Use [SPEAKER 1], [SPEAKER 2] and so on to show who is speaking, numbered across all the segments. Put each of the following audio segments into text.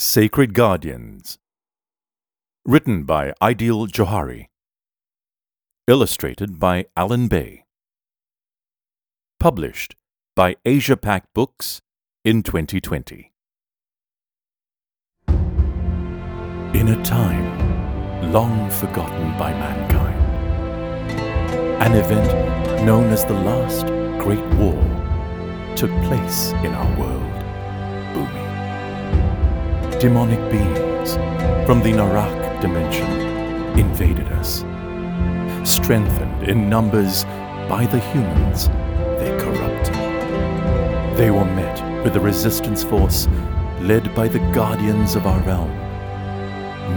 [SPEAKER 1] Sacred Guardians. Written by Aydeel Djoeharie. Illustrated by Alan Bay. Published by Asia Pac Books in 2020. In a time long forgotten by mankind, an event known as the Last Great War took place in our world, Bhumi. Demonic beings from the Narak dimension invaded us. Strengthened in numbers by the humans they corrupted. They were met with a resistance force led by the guardians of our realm,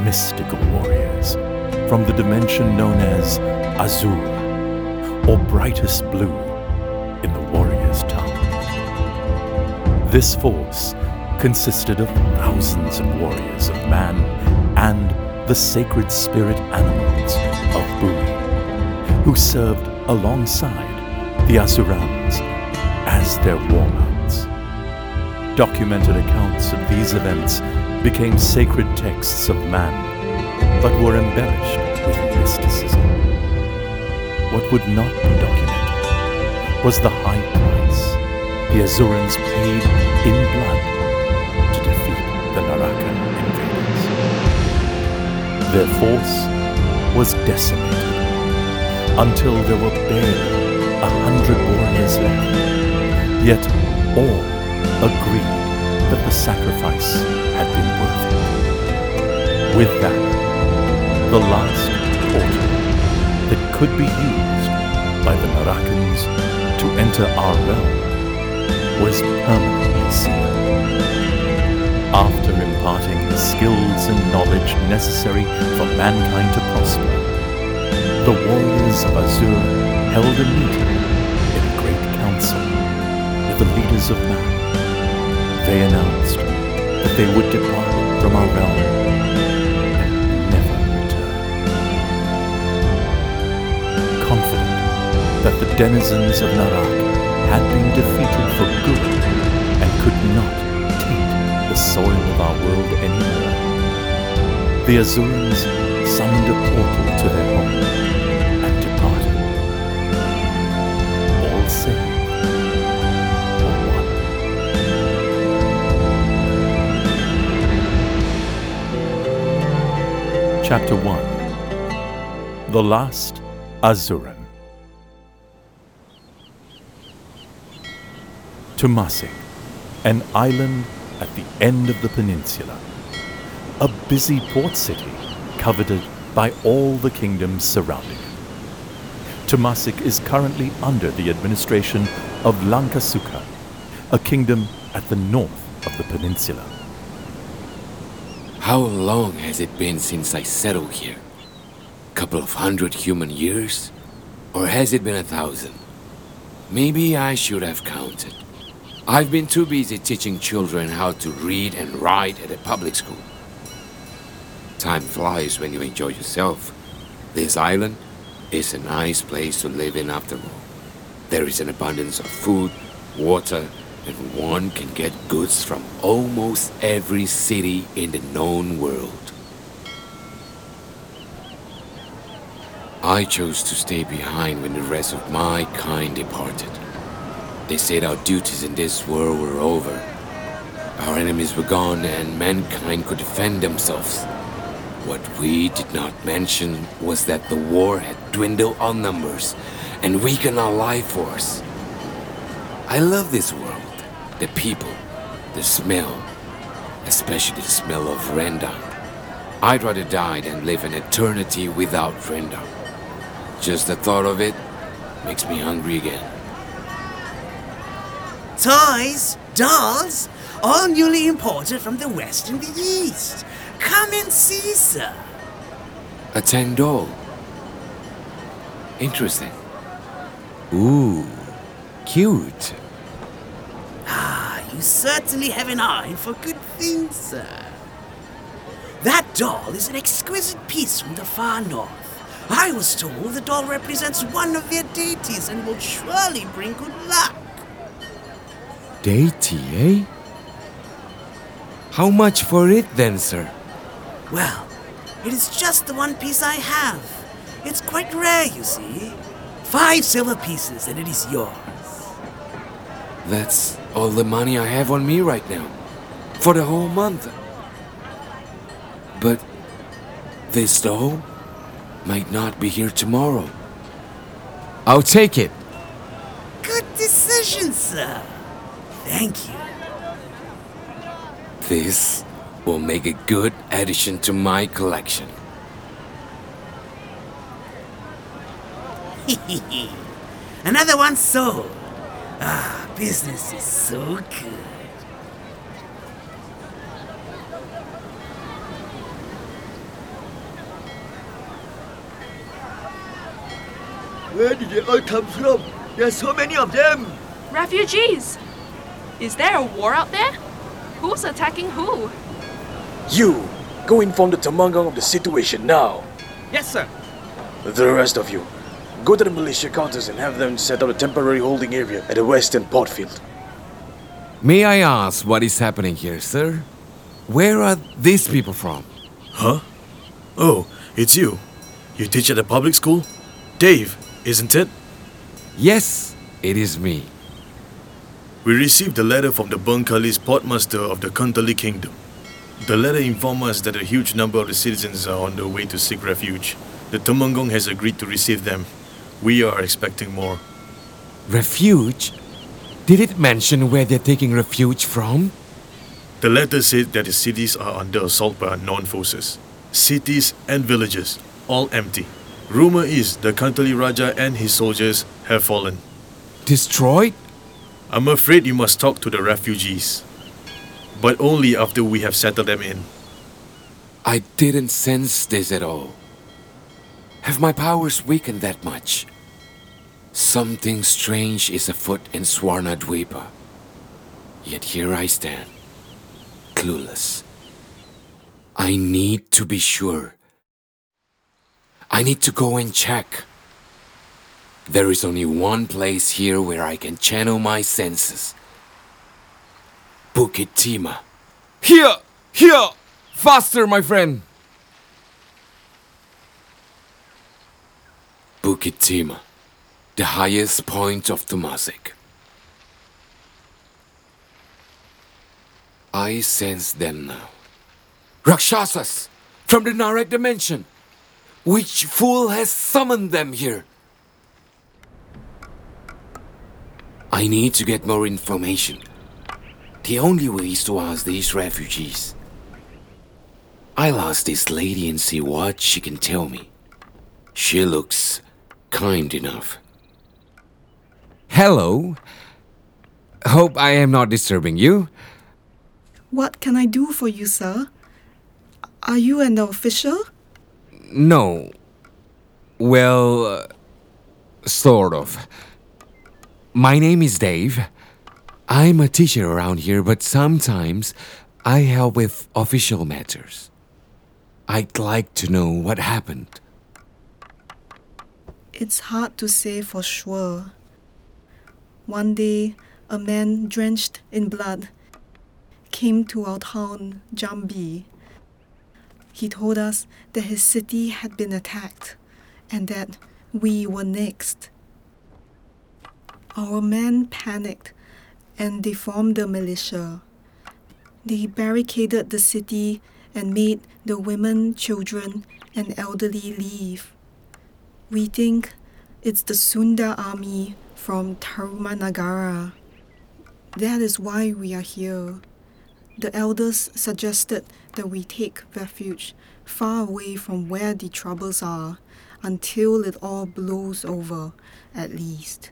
[SPEAKER 1] mystical warriors from the dimension known as Azur, or brightest blue in the warrior's tongue. This force consisted of thousands of warriors of man and the sacred spirit animals of Bhumi, who served alongside the Azurans as their war mounts. Documented accounts of these events became sacred texts of man, but were embellished with mysticism. What would not be documented was the high price the Azurans paid in blood invaders. Their force was decimated until there were barely a hundred warriors left. Yet all agreed that the sacrifice had been worth it. With that, the last portal that could be used by the Narakans to enter our realm was permanently sealed. After imparting the skills and knowledge necessary for mankind to prosper, the warriors of Azur held a meeting in a great council with the leaders of man. They announced that they would depart from our realm and never return. Confident that the denizens of Narak had been defeated for good and could not soil of our world anymore. The Azurans summoned a portal to their home and departed. All one. Chapter 1 The Last Azuran Tumasik, an island at the end of the peninsula. A busy port city coveted by all the kingdoms surrounding it. Tumasik is currently under the administration of Lankasuka, a kingdom at the north of the peninsula.
[SPEAKER 2] How long has it been since I settled here? A couple of hundred human years? Or has it been a thousand? Maybe I should have counted. I've been too busy teaching children how to read and write at a public school. Time flies when you enjoy yourself. This island is a nice place to live in after all. There is an abundance of food, water, and one can get goods from almost every city in the known world. I chose to stay behind when the rest of my kind departed. They said our duties in this world were over. Our enemies were gone and mankind could defend themselves. What we did not mention was that the war had dwindled our numbers and weakened our life force. I love this world, the people, the smell, especially the smell of Renda. I'd rather die than live an eternity without Renda. Just the thought of it makes me hungry again.
[SPEAKER 3] Toys, dolls, all newly imported from the west and the east. Come and see, sir.
[SPEAKER 2] A Tang doll. Interesting.
[SPEAKER 4] Ooh, cute.
[SPEAKER 3] Ah, you certainly have an eye for good things, sir. That doll is an exquisite piece from the far north. I was told the doll represents one of their deities and will surely bring good luck.
[SPEAKER 4] Deity, eh?
[SPEAKER 2] How much for it then, sir?
[SPEAKER 5] Well, it is just the one piece I have. It's quite rare, you see. Five silver pieces, and it is yours.
[SPEAKER 3] That's all the money I have on me right now. For the whole month. But this doll might not be here tomorrow.
[SPEAKER 2] I'll take it.
[SPEAKER 5] Good decision, sir. Thank you.
[SPEAKER 3] This will make a good addition to my collection.
[SPEAKER 5] Another one sold. Ah, business is so good.
[SPEAKER 6] Where did they all come from? There are so many of them.
[SPEAKER 7] Refugees! Is there a war out there? Who's attacking who?
[SPEAKER 8] You, go inform the Temenggong of the situation now.
[SPEAKER 6] Yes, sir.
[SPEAKER 8] The rest of you, go to the militia counters and have them set up a temporary holding area at the western port field.
[SPEAKER 2] May I ask what is happening here, sir? Where are these people from?
[SPEAKER 9] Huh? Oh, it's you. You teach at a public school? Dev, isn't it?
[SPEAKER 2] Yes, it is me.
[SPEAKER 9] We received a letter from the Bengkalis portmaster of the Kantoli Kingdom. The letter informed us that a huge number of the citizens are on their way to seek refuge. The Temenggong has agreed to receive them. We are expecting more.
[SPEAKER 2] Refuge? Did it mention where they're taking refuge from?
[SPEAKER 9] The letter said that the cities are under assault by unknown forces. Cities and villages, all empty. Rumor is the Kantoli Raja and his soldiers have fallen.
[SPEAKER 2] Destroyed?
[SPEAKER 9] I'm afraid you must talk to the refugees. But only after we have settled them in.
[SPEAKER 3] I didn't sense this at all. Have my powers weakened that much? Something strange is afoot in Swarna Dwipa. Yet here I stand, clueless. I need to be sure. I need to go and check. There is only one place here where I can channel my senses. Bukit Tima.
[SPEAKER 2] Here! Here! Faster, my friend!
[SPEAKER 3] Bukit Tima, the highest point of Tumasik. I sense them now. Rakshasas from the Narak dimension. Which fool has summoned them here? I need to get more information. The only way is to ask these refugees. I'll ask this lady and see what she can tell me. She looks kind enough.
[SPEAKER 2] Hello. Hope I am not disturbing you.
[SPEAKER 10] What can I do for you, sir? Are you an official?
[SPEAKER 2] No. Well, uh, sort of. My name is Dev. I'm a teacher around here, but sometimes I help with official matters. I'd like to know what happened.
[SPEAKER 10] It's hard to say for sure. One day, a man drenched in blood came to our town, Jambi. He told us that his city had been attacked and that we were next. Our men panicked and they formed the militia. They barricaded the city and made the women, children, and elderly leave. We think it's the Sunda army from Tarumanagara. That is why we are here. The elders suggested that we take refuge far away from where the troubles are until it all blows over, at least.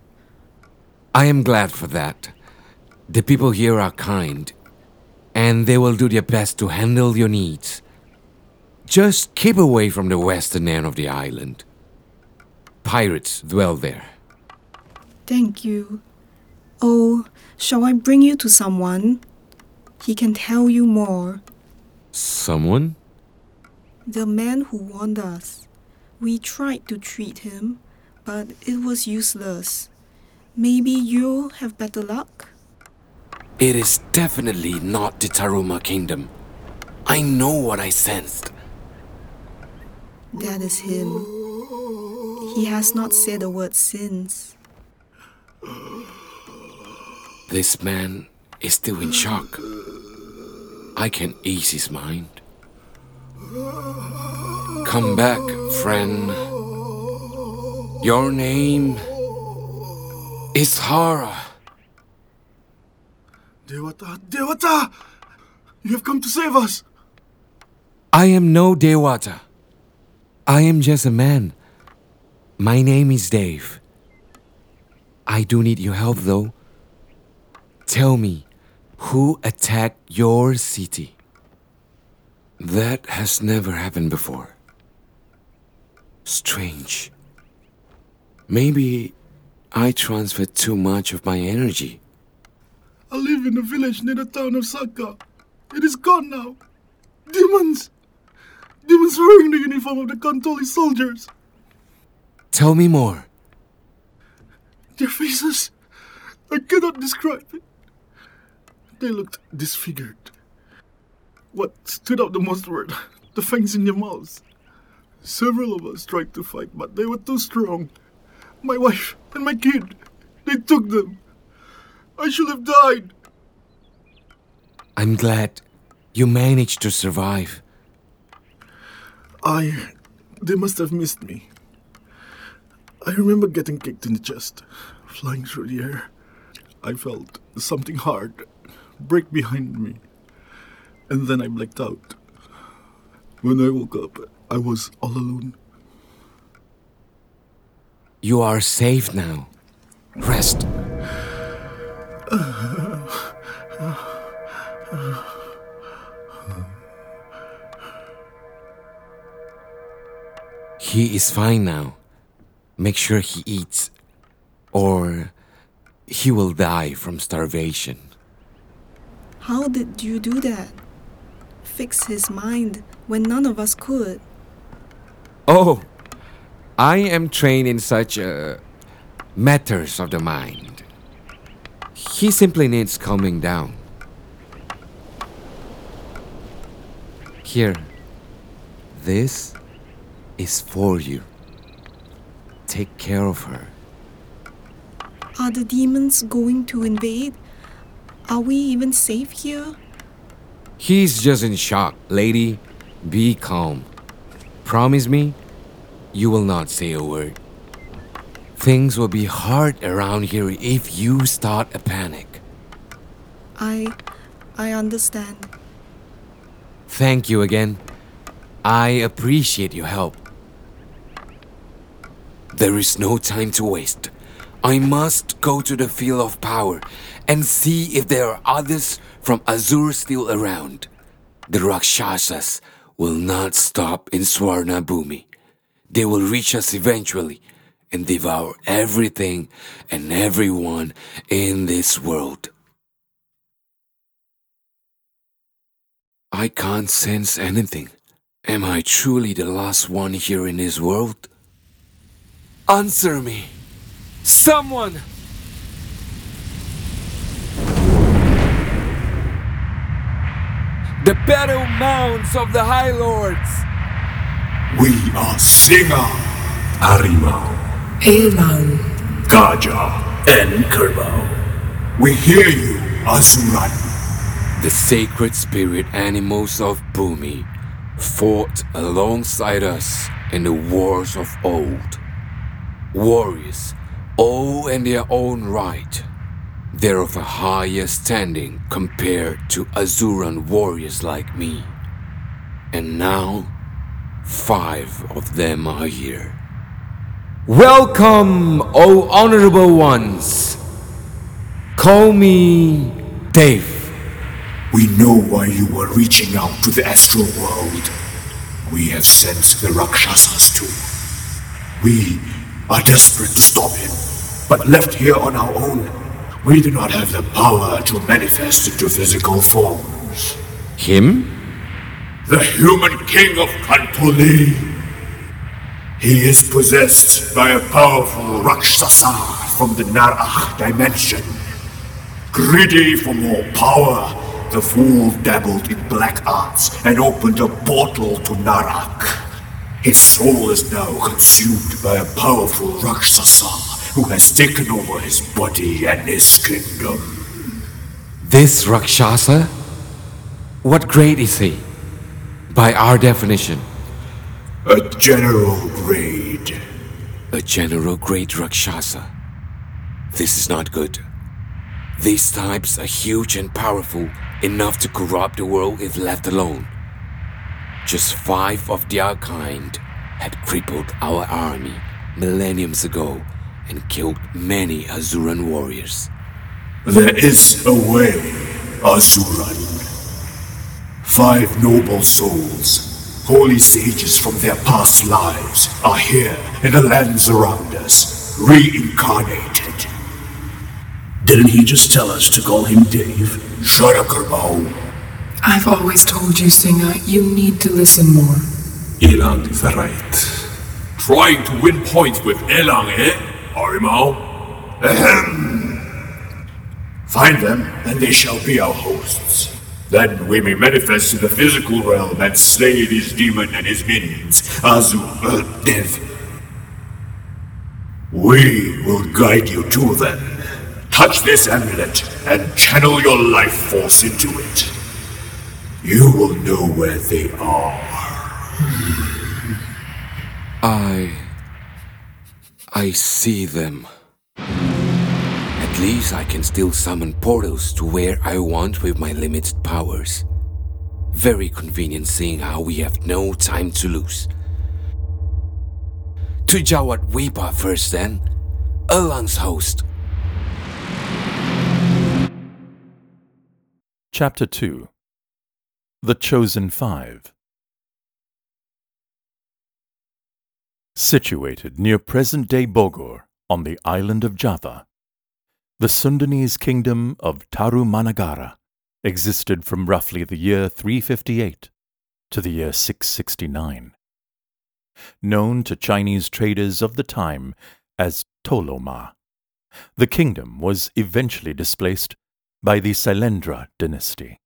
[SPEAKER 2] I am glad for that. The people here are kind, and they will do their best to handle your needs. Just keep away from the western end of the island. Pirates dwell there.
[SPEAKER 10] Thank you. Oh, shall I bring you to someone? He can tell you more.
[SPEAKER 2] Someone?
[SPEAKER 10] The man who warned us. We tried to treat him, but it was useless. Maybe you'll have better luck?
[SPEAKER 3] It is definitely not the Taruma kingdom. I know what I sensed.
[SPEAKER 10] That is him. He has not said a word since.
[SPEAKER 3] This man is still in shock. I can ease his mind. Come back, friend. Your name is Hara.
[SPEAKER 11] Dewata, Dewata! You have come to save us!
[SPEAKER 2] I am no Dewata. I am just a man. My name is Dev. I do need your help though. Tell me, who attacked your city?
[SPEAKER 3] That has never happened before. Strange. Maybe I transferred too much of my energy.
[SPEAKER 11] I live in a village near the town of Saka. It is gone now. Demons! Demons wearing the uniform of the Kantoli soldiers.
[SPEAKER 2] Tell me more.
[SPEAKER 11] Their faces, I cannot describe it. They looked disfigured. What stood out the most were the fangs in their mouths. Several of us tried to fight, but they were too strong. My wife and my kid, they took them. I should have died.
[SPEAKER 2] I'm glad you managed to survive.
[SPEAKER 11] I. They must have missed me. I remember getting kicked in the chest, flying through the air. I felt something hard break behind me, and then I blacked out. When I woke up, I was all alone.
[SPEAKER 2] You are safe now. Rest. He is fine now. Make sure he eats, or he will die from starvation.
[SPEAKER 10] How did you do that? Fix his mind when none of us could.
[SPEAKER 2] Oh, I am trained in such uh, matters of the mind. He simply needs calming down. Here, this is for you. Take care of her.
[SPEAKER 10] Are the demons going to invade? Are we even safe here?
[SPEAKER 2] He's just in shock, lady. Be calm. Promise me you will not say a word. Things will be hard around here if you start a panic.
[SPEAKER 10] I. I understand.
[SPEAKER 2] Thank you again. I appreciate your help.
[SPEAKER 3] There is no time to waste. I must go to the field of power and see if there are others from Azur still around. The Rakshasas will not stop in Swarna Bhumi. They will reach us eventually and devour everything and everyone in this world. I can't sense anything. Am I truly the last one here in this world? Answer me! Someone! The battle mounts of the High Lords!
[SPEAKER 12] We are Singa, Harimau,
[SPEAKER 13] Elang,
[SPEAKER 12] Kaja, and Kerbau. We hear you, Azuran.
[SPEAKER 3] The sacred spirit animals of Bhumi fought alongside us in the wars of old. Warriors, all in their own right. They're of a higher standing compared to Azuran warriors like me. And now, five of them are here.
[SPEAKER 2] Welcome, O honorable ones. Call me Dev.
[SPEAKER 12] We know why you were reaching out to the astral world. We have sent the Rakshasas too. We are desperate to stop him, but left here on our own, we do not have the power to manifest into physical forms.
[SPEAKER 2] Him?
[SPEAKER 12] The human king of Kantoli. He is possessed by a powerful Rakshasa from the Narak dimension. Greedy for more power, the fool dabbled in black arts and opened a portal to Narak. His soul is now consumed by a powerful Rakshasa who has taken over his body and his kingdom.
[SPEAKER 2] This Rakshasa? What grade is he? By our definition.
[SPEAKER 12] A general grade.
[SPEAKER 3] A general grade Rakshasa. This is not good. These types are huge and powerful enough to corrupt the world if left alone. Just five of their kind had crippled our army millenniums ago and killed many Azuran warriors.
[SPEAKER 12] There is a way, Azuran. Five noble souls, holy sages from their past lives, are here in the lands around us, reincarnated.
[SPEAKER 6] Didn't he just tell us to call him Dev?
[SPEAKER 12] Shut up, Kerbau.
[SPEAKER 13] I've always told you, Singa, you need to listen more.
[SPEAKER 12] Elang is right. Trying to win points with Elang, eh, Harimau? Ahem. Find them, and they shall be our hosts. Then we may manifest in the physical realm and slay this demon and his minions, Azu, uh, Dev. We will guide you to them. Touch this amulet and channel your life force into it. You will know where they are.
[SPEAKER 3] I. I see them. At least I can still summon portals to where I want with my limited powers. Very convenient seeing how we have no time to lose. To Jawa Dwipa first then. Elang's host.
[SPEAKER 1] Chapter 2 The Chosen Five Situated near present day Bogor on the island of Java, the Sundanese kingdom of Tarumanagara existed from roughly the year 358 to the year 669. Known to Chinese traders of the time as Toloma, the kingdom was eventually displaced by the Sailendra dynasty.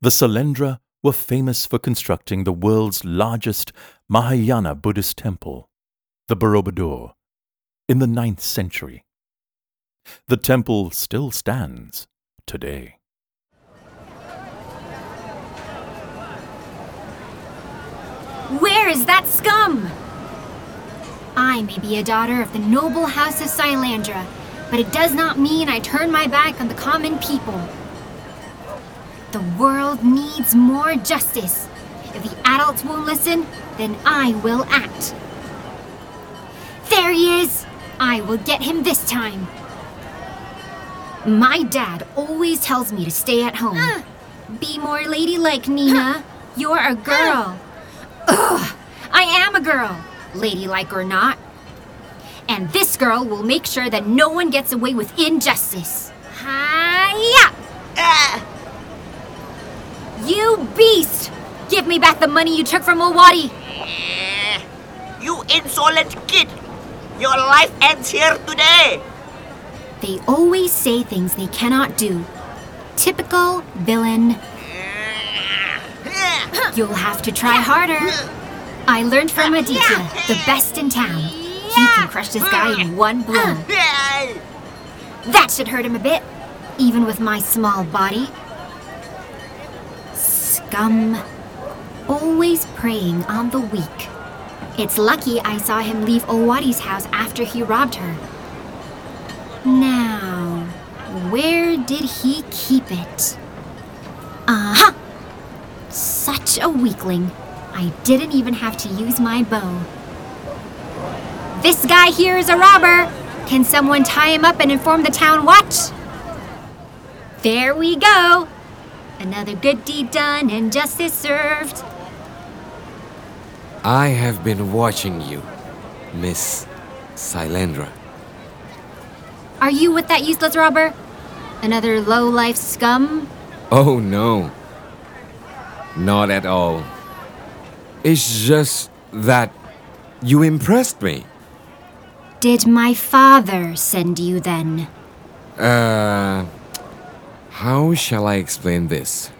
[SPEAKER 1] The Sailendra were famous for constructing the world's largest Mahayana Buddhist temple, the Borobudur, in the ninth century. The temple still stands today.
[SPEAKER 14] Where is that scum? I may be a daughter of the noble house of Sailendra, but it does not mean I turn my back on the common people. The world needs more justice. If the adults won't listen, then I will act. There he is! I will get him this time. My dad always tells me to stay at home. Be more ladylike, Nina. You're a girl. Ugh, I am a girl, ladylike or not. And this girl will make sure that no one gets away with injustice. Hiya! Uh. You beast! Give me back the money you took from Owadi!
[SPEAKER 15] You insolent kid! Your life ends here today!
[SPEAKER 14] They always say things they cannot do. Typical villain. You'll have to try harder. I learned from Aditya, the best in town. He can crush this guy in one blow. That should hurt him a bit, even with my small body. Scum. Always preying on the weak. It's lucky I saw him leave Owadi's house after he robbed her. Now, where did he keep it? Uh huh! Such a weakling. I didn't even have to use my bow. This guy here is a robber! Can someone tie him up and inform the town watch? There we go! Another good deed done and justice served.
[SPEAKER 3] I have been watching you, Miss Sailendra.
[SPEAKER 14] Are you with that useless robber? Another low life scum?
[SPEAKER 2] Oh no. Not at all. It's just that you impressed me.
[SPEAKER 14] Did my father send you then?
[SPEAKER 2] Uh, how shall I explain this?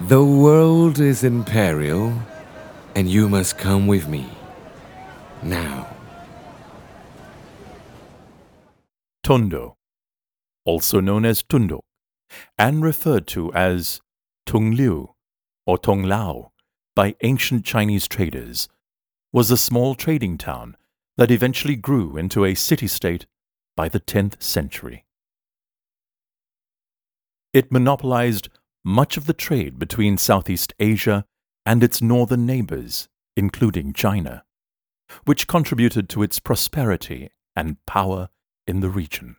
[SPEAKER 2] The world is in peril, and you must come with me. Now.
[SPEAKER 1] Tondo, also known as Tundok, and referred to as Tung Liu or Tong Lao by ancient Chinese traders, was a small trading town that eventually grew into a city state by the 10th century. It monopolized much of the trade between Southeast Asia and its northern neighbors, including China, which contributed to its prosperity and power in the region.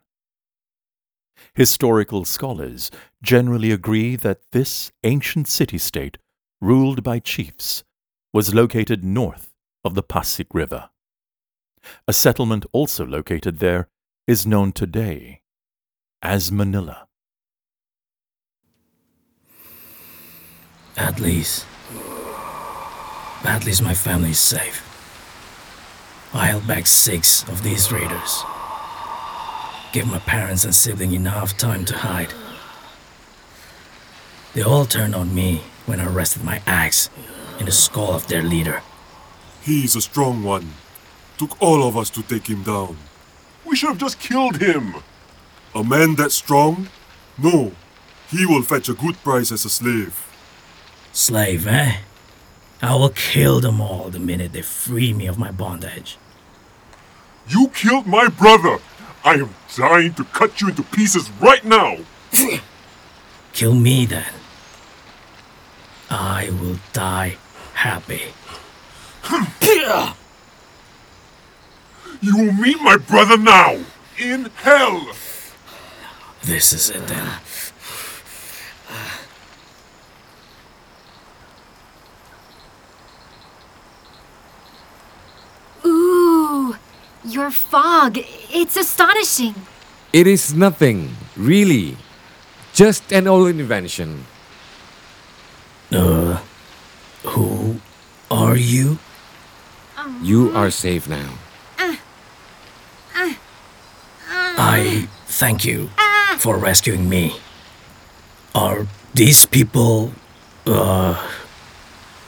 [SPEAKER 1] Historical scholars generally agree that this ancient city state, ruled by chiefs, was located north of the Pasig River. A settlement also located there is known today as Manila.
[SPEAKER 16] At least. At least my family is safe. I held back six of these raiders. Give my parents and sibling enough time to hide. They all turned on me when I rested my axe in the skull of their leader.
[SPEAKER 17] He's a strong one. Took all of us to take him down. We should have just killed him. A man that strong? No. He will fetch a good price as a slave.
[SPEAKER 16] Slave, eh? I will kill them all the minute they free me of my bondage.
[SPEAKER 17] You killed my brother! I am dying to cut you into pieces right now!
[SPEAKER 16] Kill me then. I will die happy.
[SPEAKER 17] You will meet my brother now! In hell!
[SPEAKER 16] This is it then.
[SPEAKER 14] Ooh, your fog. It's astonishing.
[SPEAKER 2] It is nothing, really. Just an old invention.
[SPEAKER 16] Uh, who are you?
[SPEAKER 2] You are safe now.
[SPEAKER 16] I thank you for rescuing me. Are these people, uh,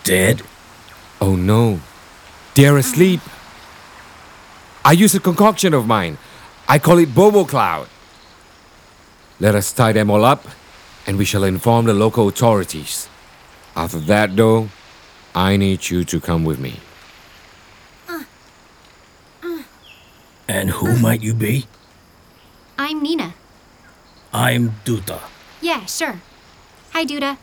[SPEAKER 16] dead?
[SPEAKER 2] Oh no. They're asleep. I use a concoction of mine. I call it Bobo Cloud. Let us tie them all up, and we shall inform the local authorities. After that, though, I need you to come with me. Uh, uh.
[SPEAKER 16] And who might you be?
[SPEAKER 14] I'm Nina.
[SPEAKER 16] I'm Duta.
[SPEAKER 14] Yeah, sure. Hi, Duda.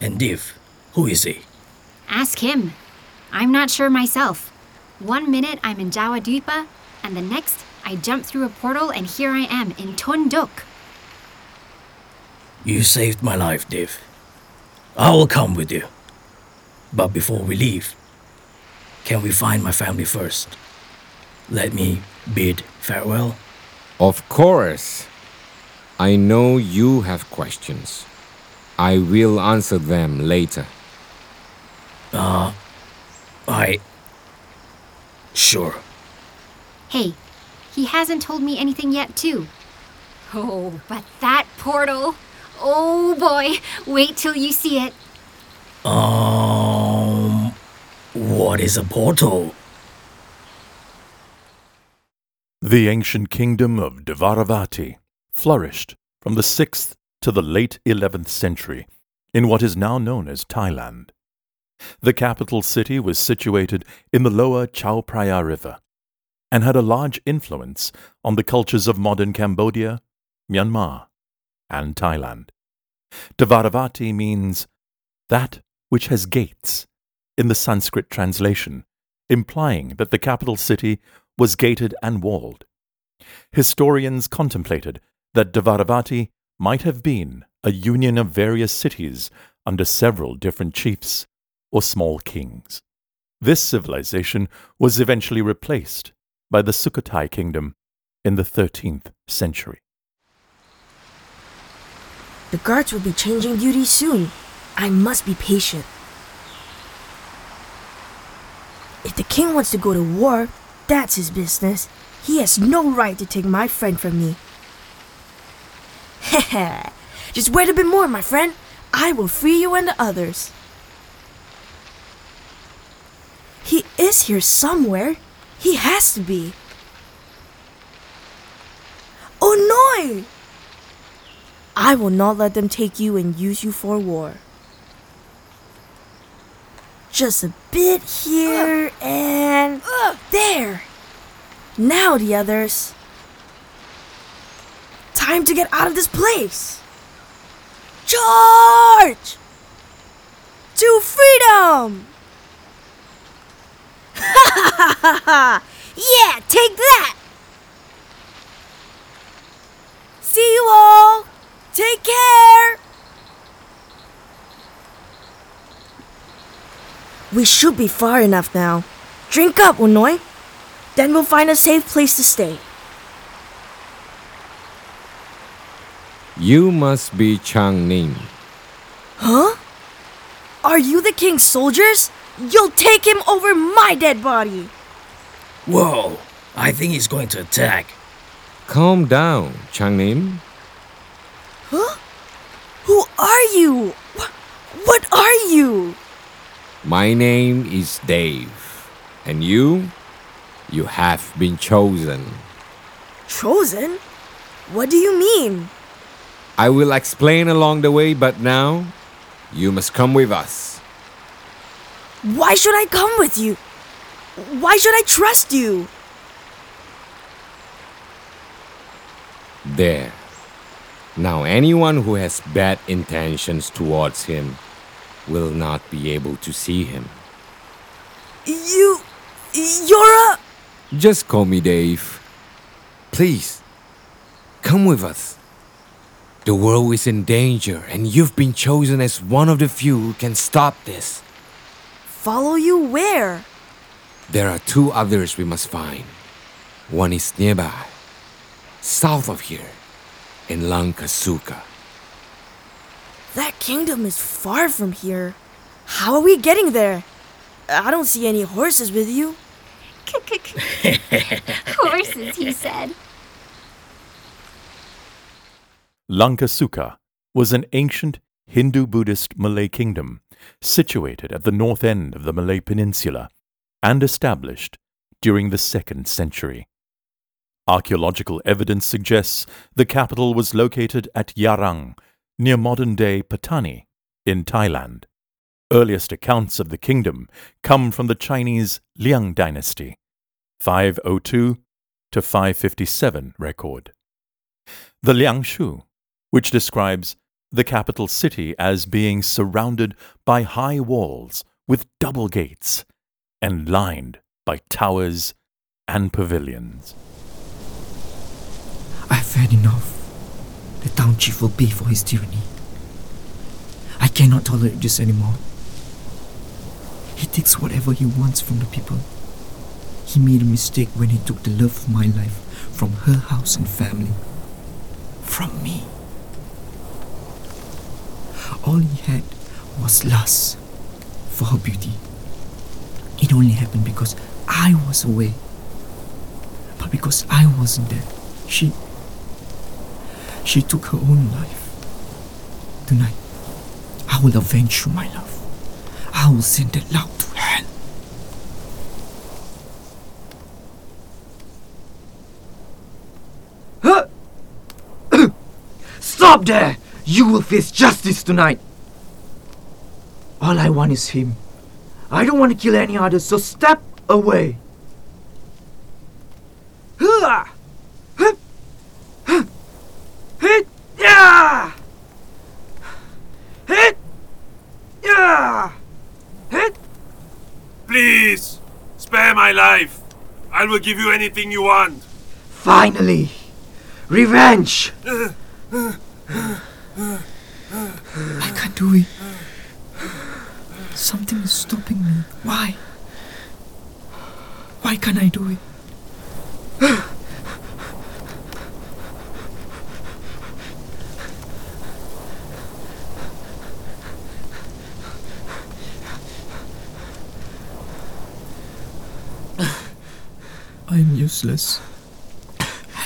[SPEAKER 16] And Dev, who is he?
[SPEAKER 14] Ask him. I'm not sure myself. One minute I'm in Jawa Dwipa, and the next I jump through a portal and here I am in Tunduk.
[SPEAKER 16] You saved my life, Dev. I will come with you. But before we leave, can we find my family first? Let me bid farewell.
[SPEAKER 2] Of course. I know you have questions. I will answer them later.
[SPEAKER 16] Uh, I. Sure.
[SPEAKER 14] Hey, he hasn't told me anything yet, too. Oh, but that portal. Oh boy, wait till you see it.
[SPEAKER 16] Um. What is a portal?
[SPEAKER 1] The ancient kingdom of Dvaravati flourished from the 6th to the late 11th century in what is now known as Thailand. The capital city was situated in the lower Chao Phraya River and had a large influence on the cultures of modern Cambodia, Myanmar, and Thailand. Dvaravati means that which has gates in the Sanskrit translation, implying that the capital city was gated and walled. Historians contemplated that Dvaravati might have been a union of various cities under several different chiefs or small kings. This civilization was eventually replaced by the Sukhothai kingdom in the 13th century.
[SPEAKER 18] The guards will be changing duty soon. I must be patient. If the king wants to go to war, that's his business. He has no right to take my friend from me. Just wait a bit more, my friend. I will free you and the others. He is here somewhere. He has to be. Oh no! I will not let them take you and use you for war. Just a bit here and there. Now the others. Time to get out of this place. Charge! To freedom! yeah, take that! See you all! Take care! We should be far enough now. Drink up, Unoi. Then we'll find a safe place to stay.
[SPEAKER 2] You must be Chang Ning.
[SPEAKER 18] Huh? Are you the king's soldiers? You'll take him over my dead body!
[SPEAKER 16] Whoa! I think he's going to attack.
[SPEAKER 2] Calm down, Chang Ning.
[SPEAKER 18] Huh? Who are you? Wh- What are you?
[SPEAKER 2] My name is Dev. And you? You have been chosen.
[SPEAKER 18] Chosen? What do you mean?
[SPEAKER 2] I will explain along the way, but now you must come with us.
[SPEAKER 18] Why should I come with you? Why should I trust you?
[SPEAKER 2] There. Now, anyone who has bad intentions towards him will not be able to see him.
[SPEAKER 18] You. You're a.
[SPEAKER 2] Just call me Dev. Please, come with us. The world is in danger, and you've been chosen as one of the few who can stop this.
[SPEAKER 18] Follow you where?
[SPEAKER 2] There are two others we must find. One is nearby, south of here, in Lankasuka.
[SPEAKER 18] That kingdom is far from here. How are we getting there? I don't see any horses with you.
[SPEAKER 14] Horses, he said.
[SPEAKER 1] Lankasuka was an ancient Hindu Buddhist Malay kingdom situated at the north end of the Malay Peninsula and established during the second century. Archaeological evidence suggests the capital was located at Yarang, near modern day Patani, in Thailand. Earliest accounts of the kingdom come from the Chinese Liang dynasty, 502 to 557 record. The Liangshu, which describes the capital city as being surrounded by high walls with double gates and lined by towers and pavilions.
[SPEAKER 19] I've had enough. The town chief will pay for his tyranny. I cannot tolerate this anymore. He takes whatever he wants from the people. He made a mistake when he took the love of my life from her house and family. From me. All he had was lust for her beauty. It only happened because I was away. But because I wasn't there, she. She took her own life. Tonight, I will avenge you, my love. I will send that lout to hell.
[SPEAKER 6] Stop there! You will face justice tonight. All I want is him. I don't want to kill any others, so step away. Hua! Hup! Hit! Yeah! Hit! Yeah! Hit!
[SPEAKER 17] Please, spare my life. I will give you anything you want.
[SPEAKER 6] Finally! Revenge!
[SPEAKER 19] I can't do it. Something is stopping me. Why? Why can't I do it? I am useless.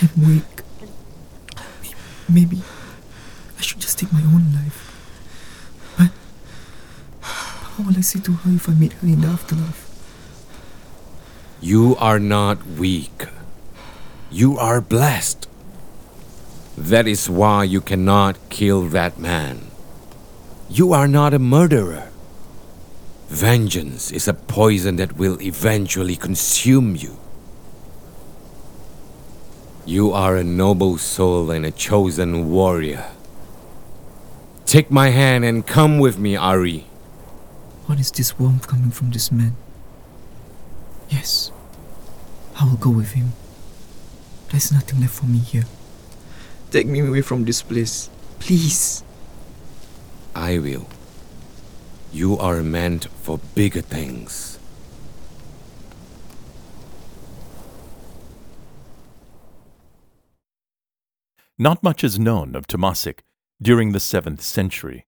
[SPEAKER 19] I'm weak. Maybe I should just take my own life. But how will I say to her if I meet her in the afterlife?
[SPEAKER 2] You are not weak. You are blessed. That is why you cannot kill that man. You are not a murderer. Vengeance is a poison that will eventually consume you. You are a noble soul and a chosen warrior. Take my hand and come with me, Ari.
[SPEAKER 19] What is this warmth coming from this man? Yes, I will go with him. There's nothing left for me here. Take me away from this place, please.
[SPEAKER 2] I will. You are meant for bigger things.
[SPEAKER 1] Not much is known of Tumasik during the 7th century,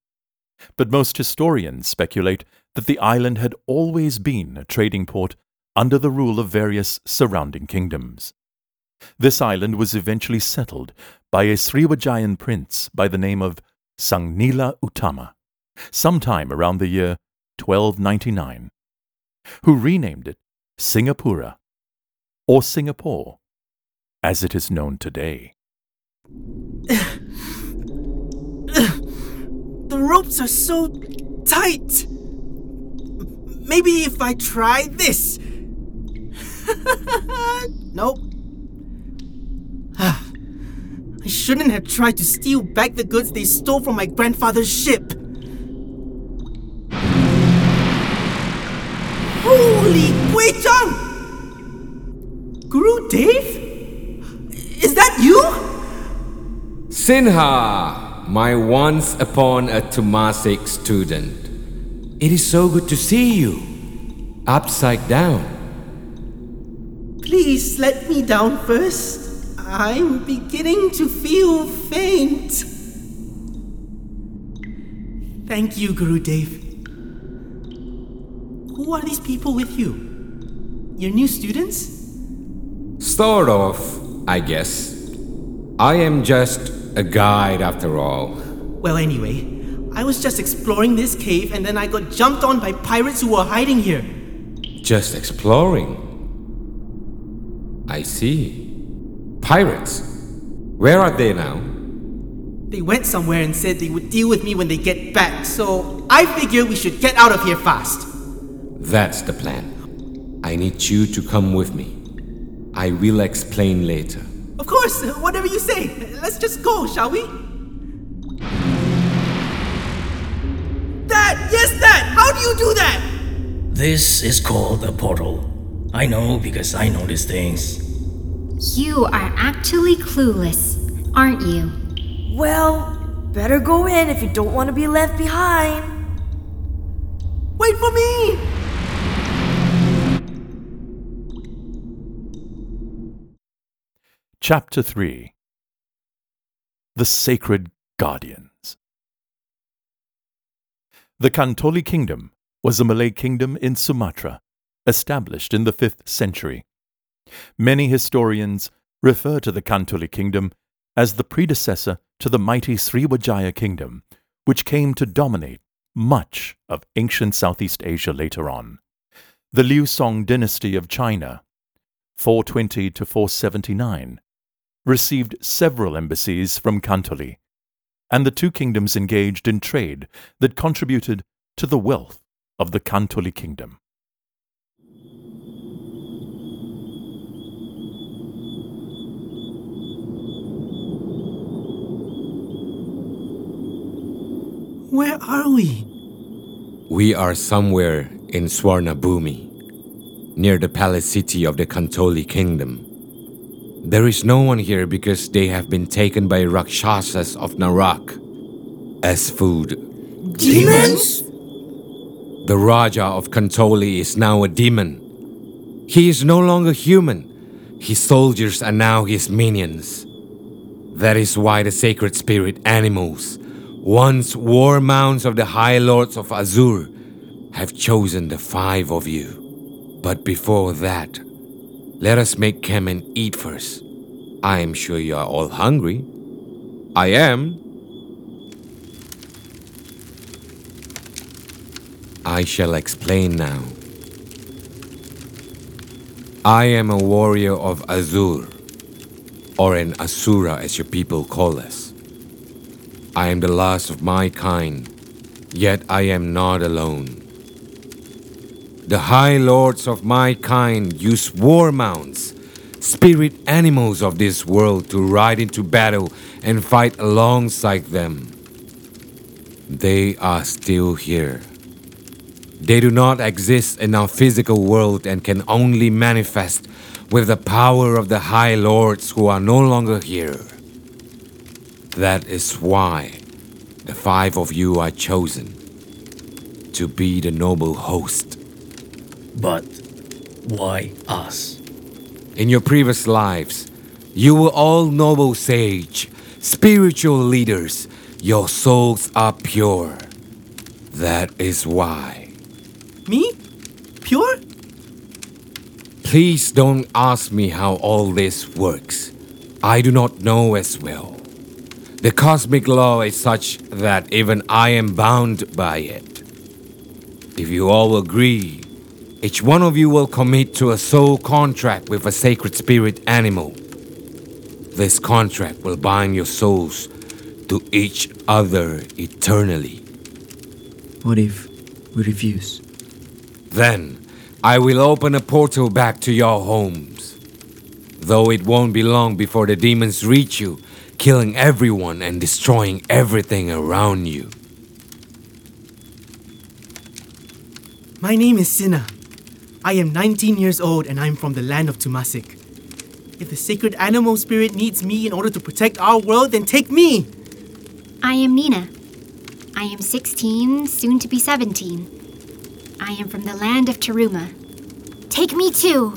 [SPEAKER 1] but most historians speculate that the island had always been a trading port under the rule of various surrounding kingdoms. This island was eventually settled by a Srivijayan prince by the name of Sangnila Uttama, sometime around the year 1299, who renamed it Singapura, or Singapore, as it is known today.
[SPEAKER 5] The ropes are so tight. Maybe if I try this. nope. I shouldn't have tried to steal back the goods they stole from my grandfather's ship. Holy Gui Zhang! Guru Dev? Is that you?
[SPEAKER 2] Sinha, my once upon a Tumasik student. It is so good to see you. Upside down.
[SPEAKER 5] Please let me down first. I'm beginning to feel faint. Thank you, Guru Dev. Who are these people with you? Your new students?
[SPEAKER 2] Sort of, I guess. I am just a guide after all.
[SPEAKER 5] Well, anyway, I was just exploring this cave and then I got jumped on by pirates who were hiding here.
[SPEAKER 2] Just exploring. I see. Pirates. Where are they now?
[SPEAKER 5] They went somewhere and said they would deal with me when they get back, so I figure we should get out of here fast.
[SPEAKER 2] That's the plan. I need you to come with me. I will explain later.
[SPEAKER 5] Of course, whatever you say. Let's just go, shall we? You do that?
[SPEAKER 16] This is called a portal. I know because I know these things.
[SPEAKER 14] You are actually clueless, aren't you?
[SPEAKER 18] Well, better go in if you don't want to be left behind.
[SPEAKER 5] Wait for me!
[SPEAKER 1] Chapter 3 The Sacred Guardians The Kantoli Kingdom was a Malay kingdom in Sumatra, established in the 5th century. Many historians refer to the Kantoli Kingdom as the predecessor to the mighty Sriwijaya Kingdom, which came to dominate much of ancient Southeast Asia later on. The Liu Song dynasty of China, 420 to 479, received several embassies from Kantoli, and the two kingdoms engaged in trade that contributed to the wealth of the Kantoli kingdom.
[SPEAKER 5] Where are we?
[SPEAKER 2] We are somewhere in Swarnabhumi, near the palace city of the Kantoli kingdom. There is no one here because they have been taken by Rakshasas of Narak as food.
[SPEAKER 18] Demons?
[SPEAKER 2] The Raja of Kantoli is now a demon. He is no longer human. His soldiers are now his minions. That is why the sacred spirit animals, once war mounts of the High Lords of Azur, have chosen the five of you. But before that, let us make and eat first. I am sure you are all hungry. I am. I shall explain now. I am a warrior of Azur, or an Asura as your people call us. I am the last of my kind, yet I am not alone. The high lords of my kind use war mounts, spirit animals of this world, to ride into battle and fight alongside them. They are still here. They do not exist in our physical world and can only manifest with the power of the High Lords who are no longer here. That is why the five of you are chosen to be the noble host.
[SPEAKER 16] But why us?
[SPEAKER 2] In your previous lives, you were all noble sage, spiritual leaders. Your souls are pure. That is why.
[SPEAKER 19] Me? Pure?
[SPEAKER 2] Please don't ask me how all this works. I do not know as well. The cosmic law is such that even I am bound by it. If you all agree, each one of you will commit to a soul contract with a sacred spirit animal. This contract will bind your souls to each other eternally.
[SPEAKER 19] What if we refuse?
[SPEAKER 2] Then I will open a portal back to your homes. Though it won't be long before the demons reach you, killing everyone and destroying everything around you.
[SPEAKER 19] My name is Sina. I am 19 years old and I'm from the land of Tumasik. If the sacred animal spirit needs me in order to protect our world, then take me!
[SPEAKER 14] I am Nina. I am 16, soon to be 17. I am from the land of Taruma. Take me too!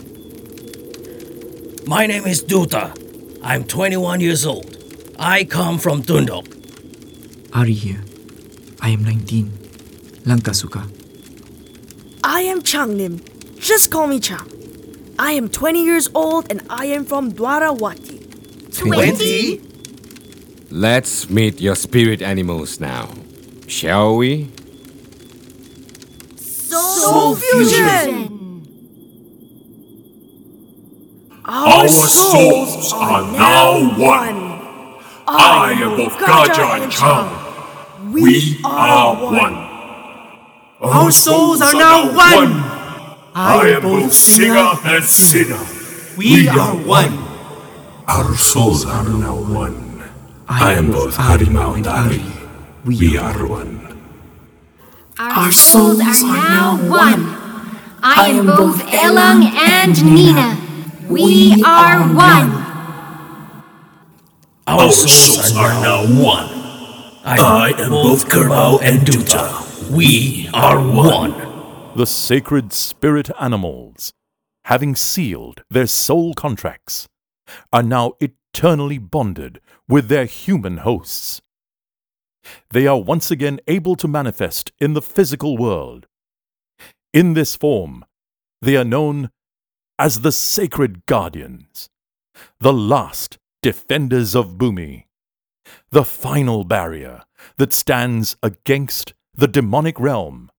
[SPEAKER 16] My name is Duta. I'm 21 years old. I come from Tundok.
[SPEAKER 19] Ari here. I am 19. Lankasuka.
[SPEAKER 18] I am Changnim. Just call me Chang. I am 20 years old and I am from Dwarawati.
[SPEAKER 2] 20? Let's meet your spirit animals now. Shall we?
[SPEAKER 18] Soul fusion!
[SPEAKER 12] Our souls are now one. I am both Gaja and Chang. We are one.
[SPEAKER 19] Our souls are now one.
[SPEAKER 12] I am both Singa and sinner.
[SPEAKER 19] We are one.
[SPEAKER 12] Our souls are now one. I am both Harimau and Ari. We are one.
[SPEAKER 14] Our souls are now one. I am both Elang and Nina. We are one.
[SPEAKER 12] Our souls are now one. I am both Kerbau and Duta. We are one.
[SPEAKER 1] The sacred spirit animals, having sealed their soul contracts, are now eternally bonded with their human hosts. They are once again able to manifest in the physical world. In this form, they are known as the Sacred Guardians, the last defenders of Bhumi, the final barrier that stands against the demonic realm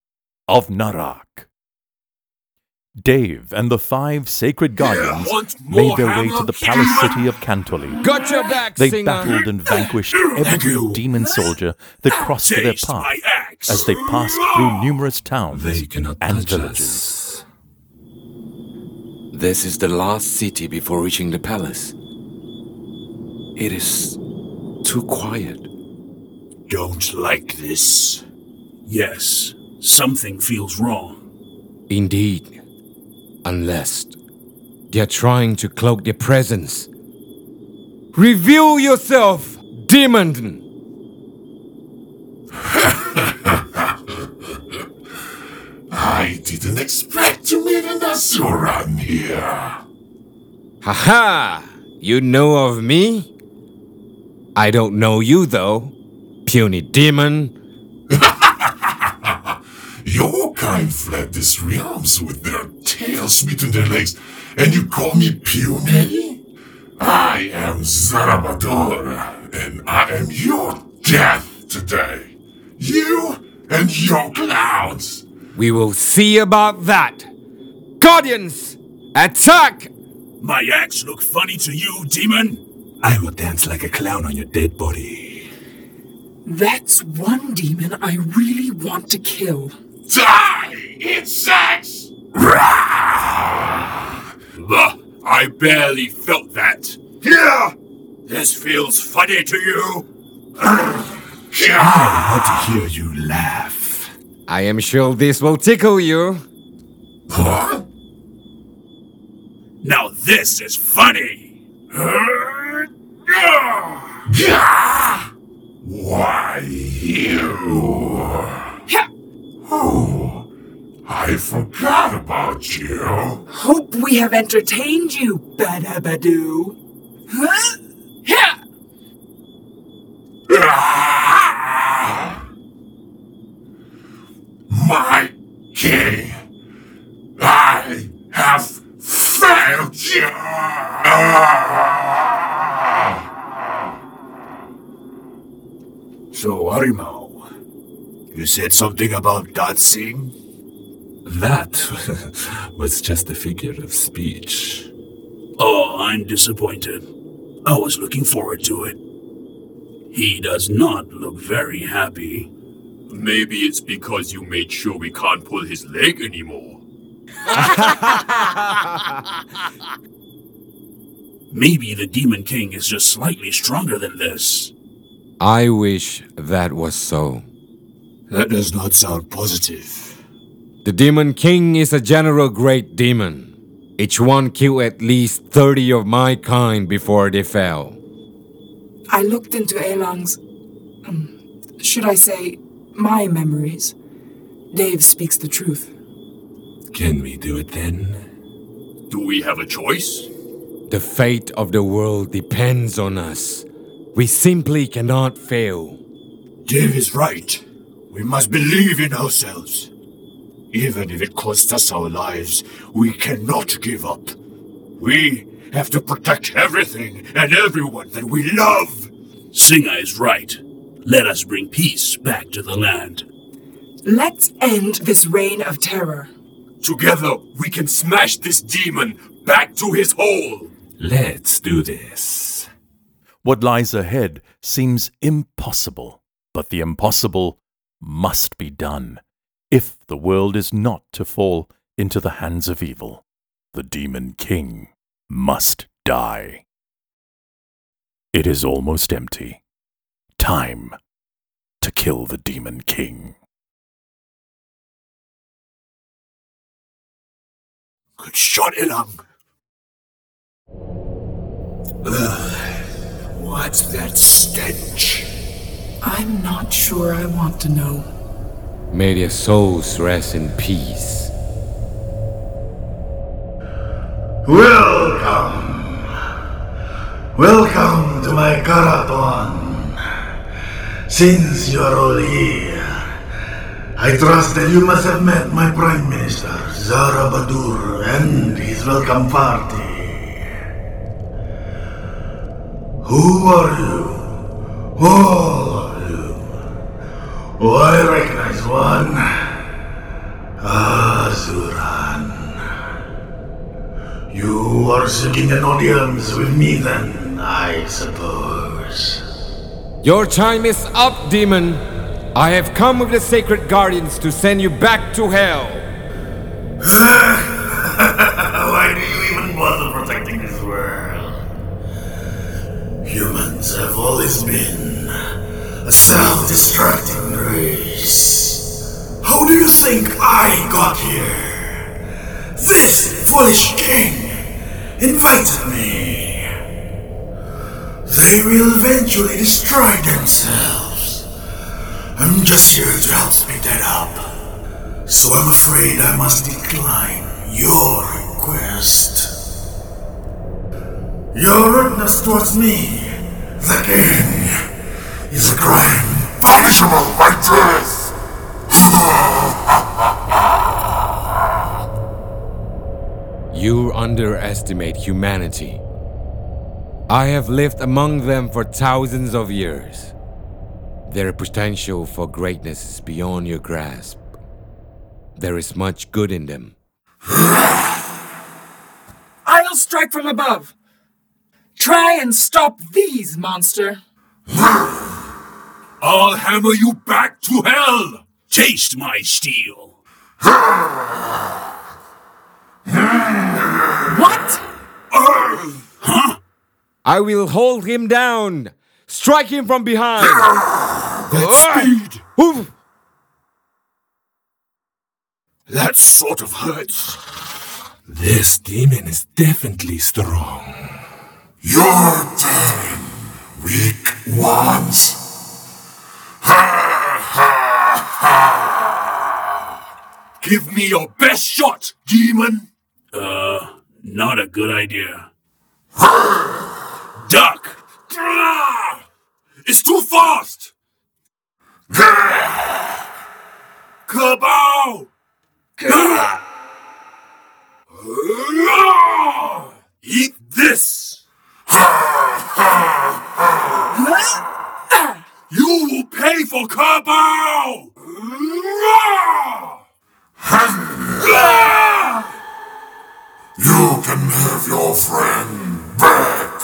[SPEAKER 1] of Narak. Dev and the five sacred guardians made their way to the palace city of Kantoli.
[SPEAKER 2] Got your back,
[SPEAKER 1] They
[SPEAKER 2] Singa.
[SPEAKER 1] battled and vanquished every demon soldier that crossed their path as they passed through numerous towns and
[SPEAKER 12] touch
[SPEAKER 1] villages.
[SPEAKER 3] This is the last city before reaching the palace. It is too quiet.
[SPEAKER 12] Don't like this. Yes, something feels wrong.
[SPEAKER 2] Indeed. Unless they are trying to cloak their presence. Reveal yourself, demon!
[SPEAKER 12] I didn't expect to meet an Asuran here.
[SPEAKER 2] Haha! You know of me? I don't know you though, puny demon.
[SPEAKER 12] Your kind fled these realms with their tails between their legs, and you call me puny? I am Zarabadur, and I am your death today. You and your clowns.
[SPEAKER 2] We will see about that. Guardians, attack!
[SPEAKER 20] My axe look funny to you, demon?
[SPEAKER 12] I will dance like a clown on your dead body.
[SPEAKER 13] That's one demon I really want to kill.
[SPEAKER 12] Die, insects! Ugh, I barely felt that. Yeah! This feels funny to you. Ah, I want to hear you laugh.
[SPEAKER 2] I am sure this will tickle you.
[SPEAKER 12] Huh?
[SPEAKER 20] Now this is funny.
[SPEAKER 12] Why you? Oh, I forgot about you.
[SPEAKER 13] Hope we have entertained you, Badabadoo. Huh? Yeah.
[SPEAKER 12] My king, I have failed you. So, Harimau, you said something about dancing?
[SPEAKER 21] That was just a figure of speech.
[SPEAKER 20] Oh, I'm disappointed. I was looking forward to it. He does not look very happy.
[SPEAKER 17] Maybe it's because you made sure we can't pull his leg anymore.
[SPEAKER 20] Maybe the Demon King is just slightly stronger than this.
[SPEAKER 2] I wish that was so.
[SPEAKER 12] That does not sound positive.
[SPEAKER 2] The Demon King is a general great demon. Each one killed at least 30 of my kind before they fell.
[SPEAKER 13] I looked into Elang's. Um, should I say, my memories. Dev speaks the truth.
[SPEAKER 21] Can we do it then?
[SPEAKER 17] Do we have a choice?
[SPEAKER 2] The fate of the world depends on us. We simply cannot fail.
[SPEAKER 12] Dev is right. We must believe in ourselves. Even if it costs us our lives, we cannot give up. We have to protect everything and everyone that we love.
[SPEAKER 20] Singa is right. Let us bring peace back to the land.
[SPEAKER 13] Let's end this reign of terror.
[SPEAKER 17] Together, we can smash this demon back to his hole.
[SPEAKER 21] Let's do this.
[SPEAKER 1] What lies ahead seems impossible, but the impossible must be done if the world is not to fall into the hands of evil. The Demon King must die. It is almost empty. Time to kill the Demon King.
[SPEAKER 12] Good shot. Ugh, what's that stench?
[SPEAKER 13] I'm not sure I want to know.
[SPEAKER 2] May their souls rest in peace.
[SPEAKER 22] Welcome. Welcome to my Karaton. Since you are all here, I trust that you must have met my Prime Minister, Zara Badur, and his welcome party. Who are you? All you. Oh, I recognize one. Azuran. You are seeking an audience with me then, I suppose.
[SPEAKER 2] Your time is up, demon. I have come with the sacred guardians to send you back to hell.
[SPEAKER 22] Me. They will eventually destroy themselves. I'm just here to help speed that up. So I'm afraid I must decline your request. Your rudeness towards me, the king, is a crime punishable by death.
[SPEAKER 2] You underestimate humanity. I have lived among them for thousands of years. Their potential for greatness is beyond your grasp. There is much good in them.
[SPEAKER 13] I'll strike from above. Try and stop these, monster.
[SPEAKER 20] I'll hammer you back to hell! Taste my steel.
[SPEAKER 13] What?
[SPEAKER 20] Huh?
[SPEAKER 2] I will hold him down. Strike him from behind.
[SPEAKER 12] That speed!
[SPEAKER 2] Oof.
[SPEAKER 12] That sort of hurts. This demon is definitely strong. Your turn, weak ones. Ha ha ha! Give me your best shot, demon!
[SPEAKER 20] Uh, not a good idea. Duck!
[SPEAKER 12] It's too fast! Kerbau! Eat this! You will pay for Kerbau! You can have your friend back!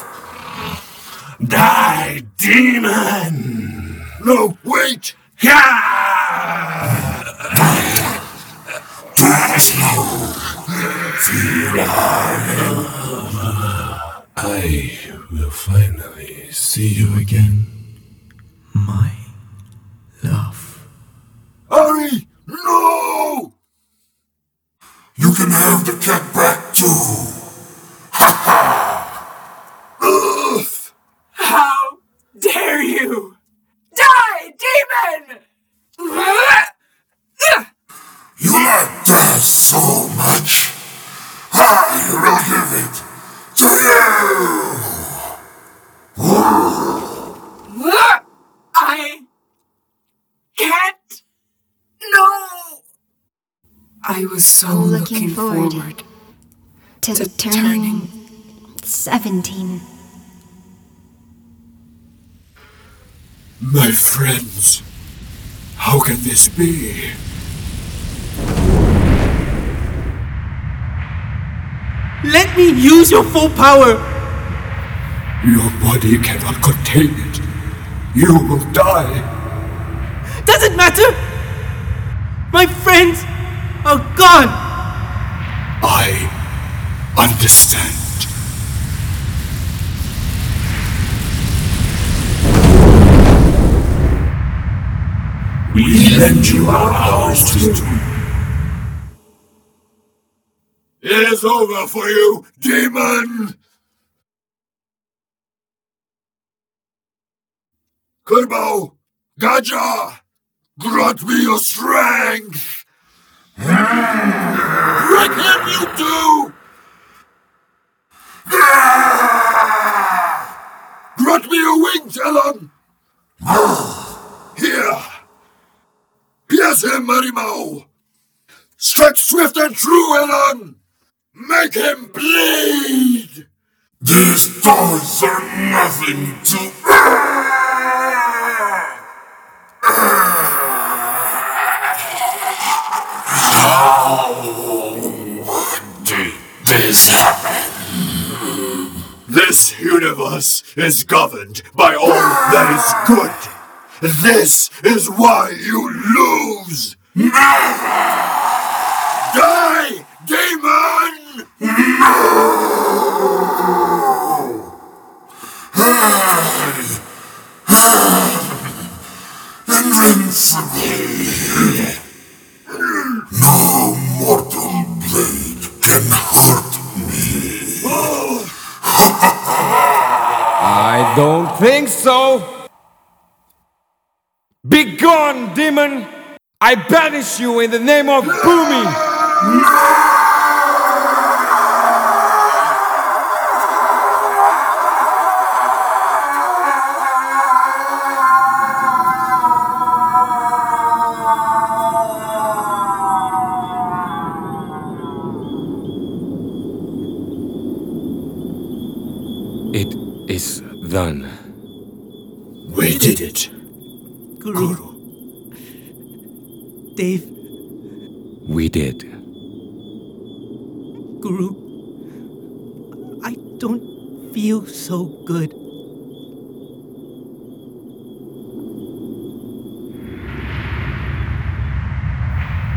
[SPEAKER 12] Die, demon! No, wait! Yeah! Too slow! Feel I will finally see you again.
[SPEAKER 19] My love.
[SPEAKER 12] Hurry! No! You can have the cat back too! Ha ha! Ugh!
[SPEAKER 13] How dare you? Die, demon!
[SPEAKER 12] You like that so much? I will give it to you!
[SPEAKER 13] I can't. No. I was so
[SPEAKER 14] Looking
[SPEAKER 13] looking,
[SPEAKER 14] forward
[SPEAKER 13] forward,
[SPEAKER 14] To,
[SPEAKER 13] to
[SPEAKER 14] turning 17.
[SPEAKER 12] My friends, how can this be?
[SPEAKER 6] Let me use your full power!
[SPEAKER 12] Your body cannot contain it. You will die.
[SPEAKER 6] Doesn't matter! My friends are gone!
[SPEAKER 12] I understand. We lend you our powers too. It is over for you, demon! Kerbau! Gaja! Grant me your strength! Break him, you two! Ah! Grant me your wings, Elang! Here! Pierce him, Harimau! Strike swift and true, Elang! Make him bleed! These toys are nothing to... Ah! How did this? This universe is governed by all that is good. This is why you lose!
[SPEAKER 2] I banish you in the name of
[SPEAKER 19] Bhumi!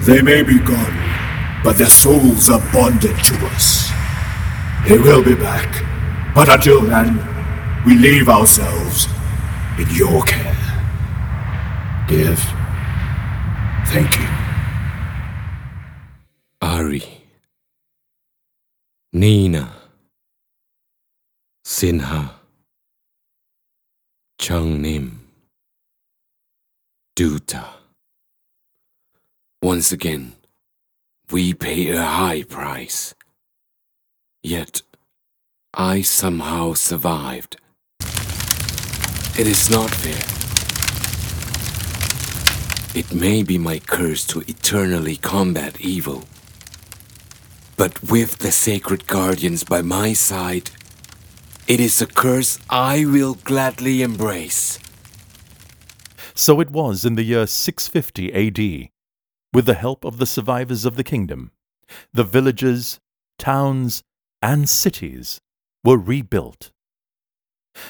[SPEAKER 12] They may be gone, but their souls are bonded to us. They will be back, but until then, we leave ourselves in your care. Dev, thank you.
[SPEAKER 2] Ari. Nina. Sinha. Changnim. Duta.
[SPEAKER 3] Once again, we pay a high price. Yet, I somehow survived. It is not fair. It may be my curse to eternally combat evil. But with the sacred guardians by my side, it is a curse I will gladly embrace.
[SPEAKER 1] So it was in the year 650 AD, with the help of the survivors of the kingdom, the villages, towns, and cities were rebuilt.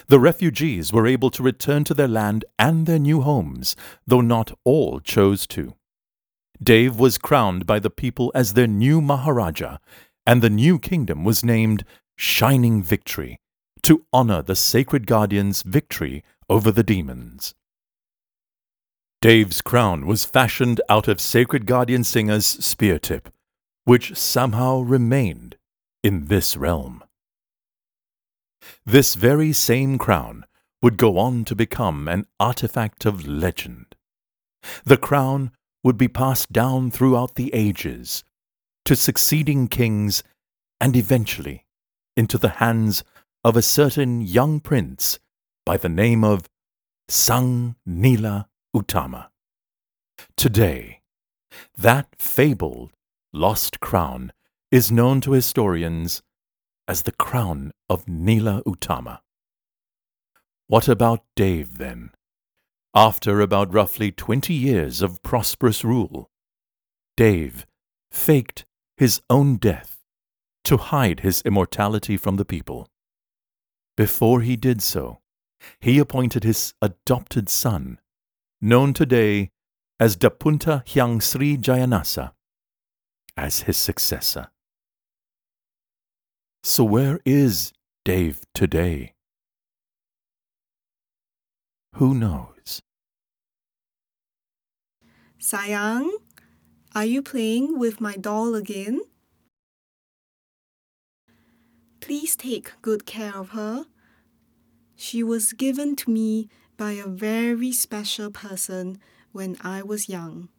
[SPEAKER 1] The refugees were able to return to their land and their new homes, though not all chose to. Dev was crowned by the people as their new Maharaja, and the new kingdom was named Shining Victory to honor the sacred guardian's victory over the demons. Dev's crown was fashioned out of Sacred Guardian Singa's spear tip, which somehow remained in this realm. This very same crown would go on to become an artifact of legend. The crown would be passed down throughout the ages to succeeding kings and eventually into the hands of a certain young prince by the name of Sang Nila Utama. Today, that fabled lost crown is known to historians as the crown of Nila Utama. What about Dev then? After about roughly 20 years of prosperous rule, Dev faked his own death to hide his immortality from the people. Before he did so, he appointed his adopted son, known today as Dapunta Hyang Sri Jayanasa, as his successor. So, where is Dev today? Who knows?
[SPEAKER 10] Sayang, are you playing with my doll again? Please take good care of her. She was given to me by a very special person when I was young.